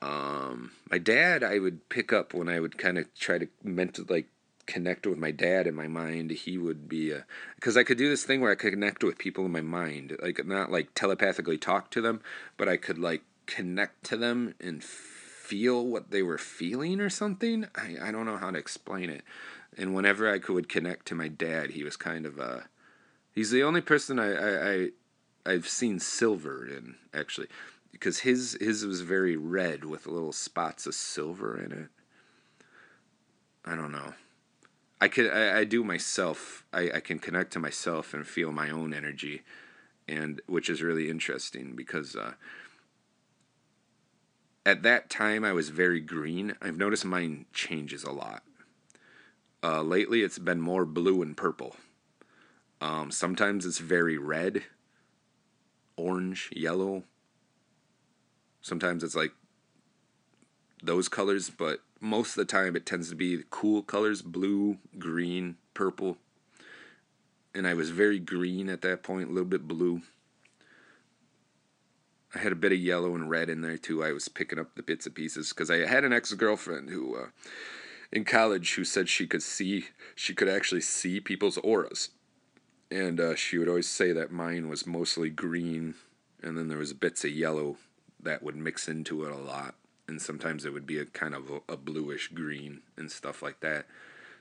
Um, my dad, I would pick up when I would kind of try to mental like connect with my dad in my mind. He would be a because I could do this thing where I could connect with people in my mind, like not like telepathically talk to them, but I could like connect to them and feel what they were feeling or something. I I don't know how to explain it. And whenever I could connect to my dad, he was kind of a He's the only person I, I, I I've seen silver in actually, because his his was very red with little spots of silver in it. I don't know. I could I, I do myself. I, I can connect to myself and feel my own energy, and which is really interesting because uh, at that time I was very green. I've noticed mine changes a lot. Uh, lately, it's been more blue and purple. Um, sometimes it's very red. orange, yellow. Sometimes it's like those colors, but most of the time it tends to be cool colors blue, green, purple. And I was very green at that point, a little bit blue. I had a bit of yellow and red in there too. I was picking up the bits and pieces because I had an ex girlfriend who, uh, in college, who said she could see, she could actually see people's auras. And uh, she would always say that mine was mostly green, and then there was bits of yellow that would mix into it a lot. And sometimes it would be a kind of a, a bluish green and stuff like that.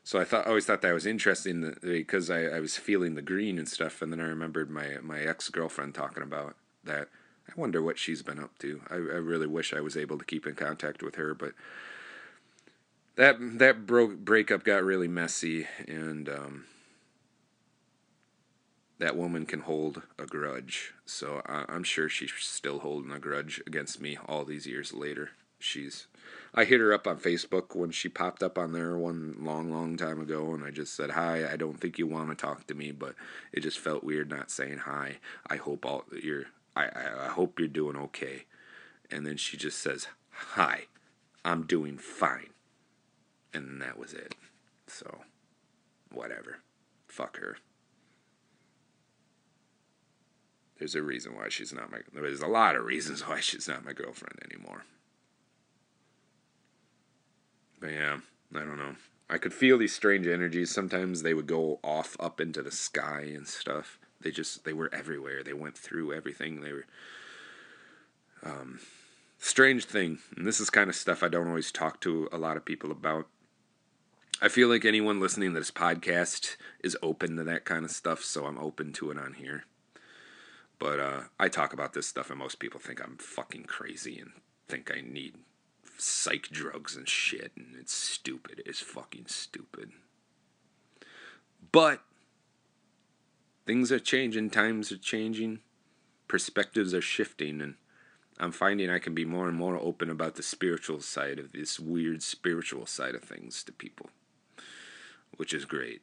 So I thought, I always thought that was interesting because I, I was feeling the green and stuff. And then I remembered my, my ex girlfriend talking about that I wonder what she's been up to. I, I really wish I was able to keep in contact with her, but that that broke breakup got really messy, and um, that woman can hold a grudge. So I'm sure she's still holding a grudge against me all these years later. She's I hit her up on Facebook when she popped up on there one long, long time ago, and I just said, Hi, I don't think you want to talk to me, but it just felt weird not saying hi. I hope all you're I, I, I hope you're doing okay. And then she just says, Hi, I'm doing fine. And that was it. So, whatever. Fuck her. There's a reason why she's not my. There's a lot of reasons [LAUGHS] why she's not my girlfriend anymore. But yeah, I don't know. I could feel these strange energies. Sometimes they would go off up into the sky and stuff. They just they were everywhere. They went through everything. They were um, strange thing. And this is kind of stuff I don't always talk to a lot of people about. I feel like anyone listening to this podcast is open to that kind of stuff, so I'm open to it on here. But uh, I talk about this stuff, and most people think I'm fucking crazy and think I need psych drugs and shit, and it's stupid. It's fucking stupid. But things are changing, times are changing, perspectives are shifting, and I'm finding I can be more and more open about the spiritual side of this weird spiritual side of things to people, which is great.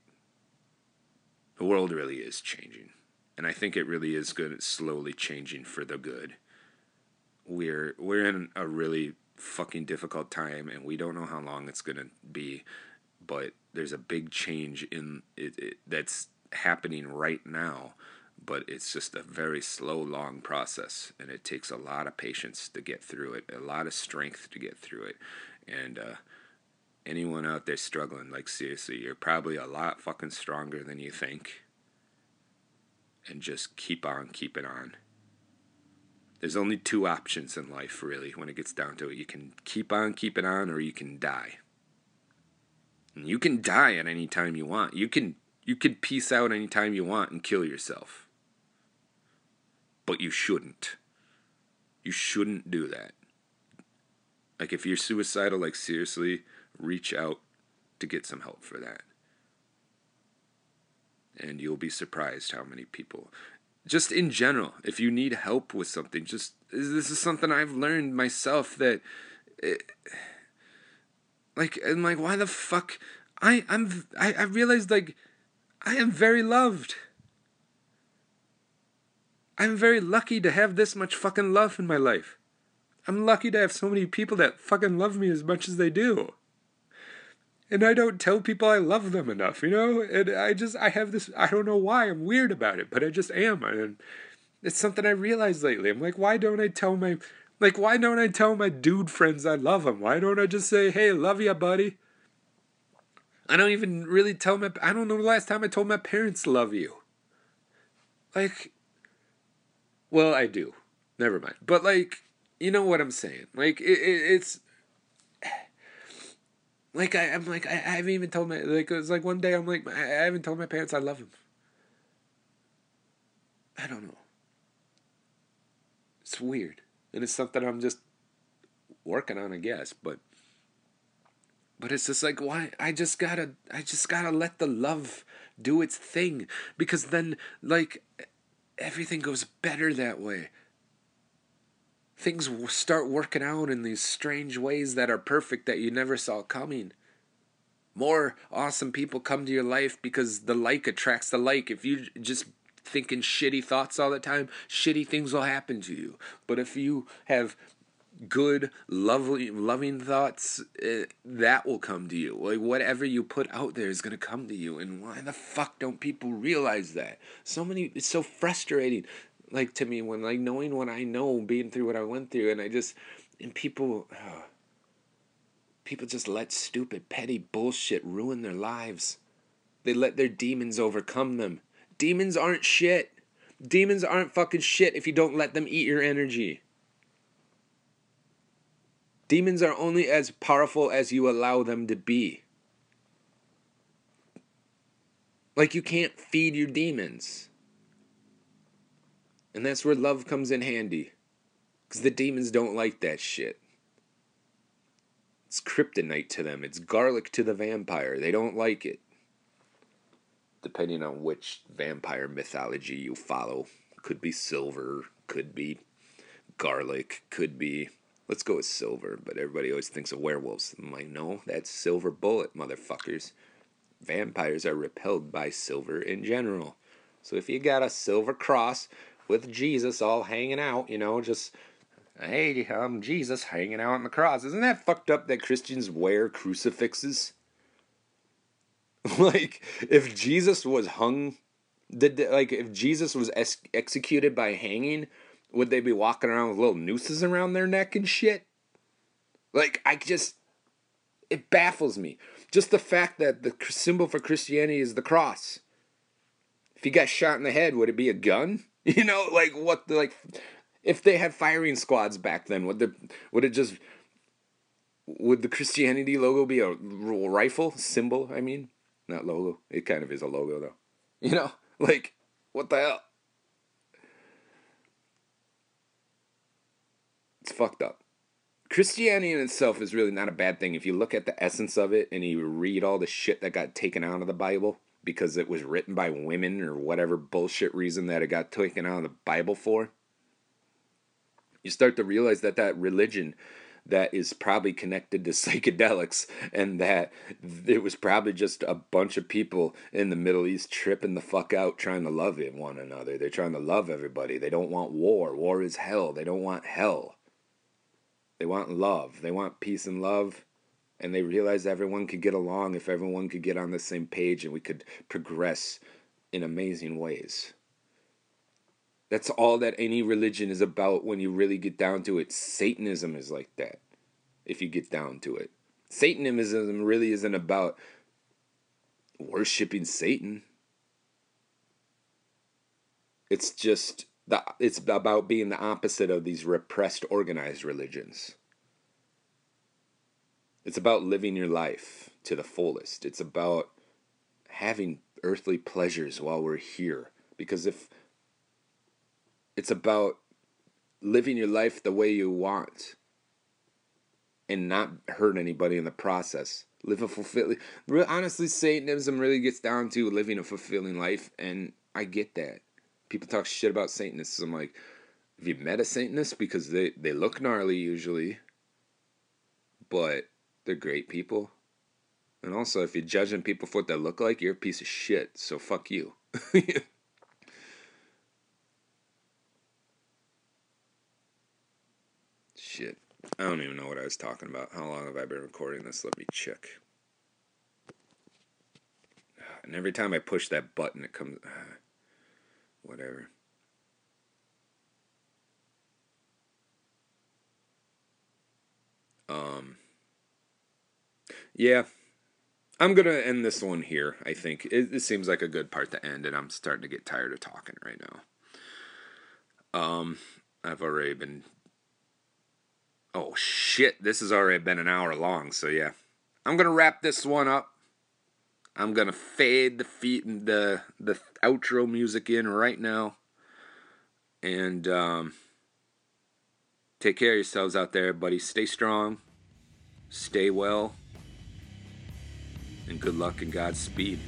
The world really is changing, and I think it really is good. It's slowly changing for the good. We're we're in a really fucking difficult time, and we don't know how long it's gonna be, but there's a big change in it, it that's happening right now, but it's just a very slow, long process, and it takes a lot of patience to get through it, a lot of strength to get through it, and uh, anyone out there struggling, like seriously, you're probably a lot fucking stronger than you think, and just keep on keeping on. There's only two options in life, really, when it gets down to it. You can keep on keeping on, or you can die. And you can die at any time you want. You can you can peace out anytime you want and kill yourself. But you shouldn't. You shouldn't do that. Like, if you're suicidal, like, seriously, reach out to get some help for that. And you'll be surprised how many people, just in general, if you need help with something, just this is something I've learned myself that, it, like, I'm like, why the fuck? I I'm I, I realized like I am very loved. I'm very lucky to have this much fucking love in my life. I'm lucky to have so many people that fucking love me as much as they do. And I don't tell people I love them enough, you know? And I just, I have this, I don't know why I'm weird about it, but I just am. And it's something I realized lately. I'm like, why don't I tell my, like, why don't I tell my dude friends I love them? Why don't I just say, hey, love ya, buddy? I don't even really tell my. I don't know the last time I told my parents love you. Like, well, I do. Never mind. But like, you know what I'm saying? Like, it, it, it's like I, I'm like I, I haven't even told my like it's like one day I'm like I haven't told my parents I love them. I don't know. It's weird, and it's something I'm just working on, I guess. But but it's just like why I just gotta I just gotta let the love do its thing because then like everything goes better that way. Things start working out in these strange ways that are perfect that you never saw coming. More awesome people come to your life because the like attracts the like. If you're just thinking shitty thoughts all the time, shitty things will happen to you. But if you have good, lovely, loving thoughts, uh, that will come to you. Like whatever you put out there is gonna come to you. And why the fuck don't people realize that? So many, it's so frustrating. Like to me, when like knowing what I know, being through what I went through, and I just, and people, uh, people just let stupid, petty bullshit ruin their lives. They let their demons overcome them. Demons aren't shit. Demons aren't fucking shit if you don't let them eat your energy. Demons are only as powerful as you allow them to be. Like you can't feed your demons. And that's where love comes in handy. Because the demons don't like that shit. It's kryptonite to them, it's garlic to the vampire. They don't like it. Depending on which vampire mythology you follow. Could be silver, could be garlic, could be let's go with silver, but everybody always thinks of werewolves. I'm like, no, that's silver bullet, motherfuckers. Vampires are repelled by silver in general. So if you got a silver cross with Jesus all hanging out, you know, just hey, I'm Jesus hanging out on the cross. Isn't that fucked up that Christians wear crucifixes? [LAUGHS] like if Jesus was hung did like if Jesus was ex- executed by hanging, would they be walking around with little nooses around their neck and shit? Like, I just, it baffles me. Just the fact that the symbol for Christianity is the cross. If he got shot in the head, would it be a gun? [LAUGHS] You know, like what the like if they had firing squads back then, would the would it just would the Christianity logo be a rifle symbol? I mean, not logo. It kind of is a logo though. [LAUGHS] You know, like what the hell? It's fucked up. Christianity in itself is really not a bad thing if you look at the essence of it and you read all the shit that got taken out of the Bible because it was written by women or whatever bullshit reason that it got taken out of the Bible for. You start to realize that that religion that is probably connected to [LAUGHS] psychedelics and that it was probably just a bunch of people in the Middle East tripping the fuck out trying to love one another. They're trying to love everybody. They don't want war. War is hell. They don't want hell. They want love. They want peace and love. And they realized everyone could get along if everyone could get on the same page and we could progress in amazing ways. That's all that any religion is about when you really get down to it. Satanism is like that, if you get down to it. Satanism really isn't about worshiping Satan. It's just the it's about being the opposite of these repressed organized religions. It's about living your life to the fullest. It's about having earthly pleasures while we're here because if it's about living your life the way you want and not hurt anybody in the process. Live a fulfilling. Honestly, Satanism really gets down to living a fulfilling life, and I get that people talk shit about Satanists. I'm like, have you met a Satanist? Because they, they look gnarly usually, but they're great people. And also, if you're judging people for what they look like, you're a piece of shit. So fuck you. [LAUGHS] shit. I don't even know what I was talking about. How long have I been recording this? Let me check. And every time I push that button, it comes. Uh, [SIGHS] whatever. Um, yeah, I'm gonna end this one here. I think it, it, seems like a good part to end, and I'm starting to get tired of talking right now. Um, I've already been. Oh shit! This has already been an hour long. So yeah, I'm gonna wrap this one up. I'm gonna fade the feet and the the outro music in right now, and um, take care of yourselves out there, buddy. Stay strong, stay well, and good luck and Godspeed.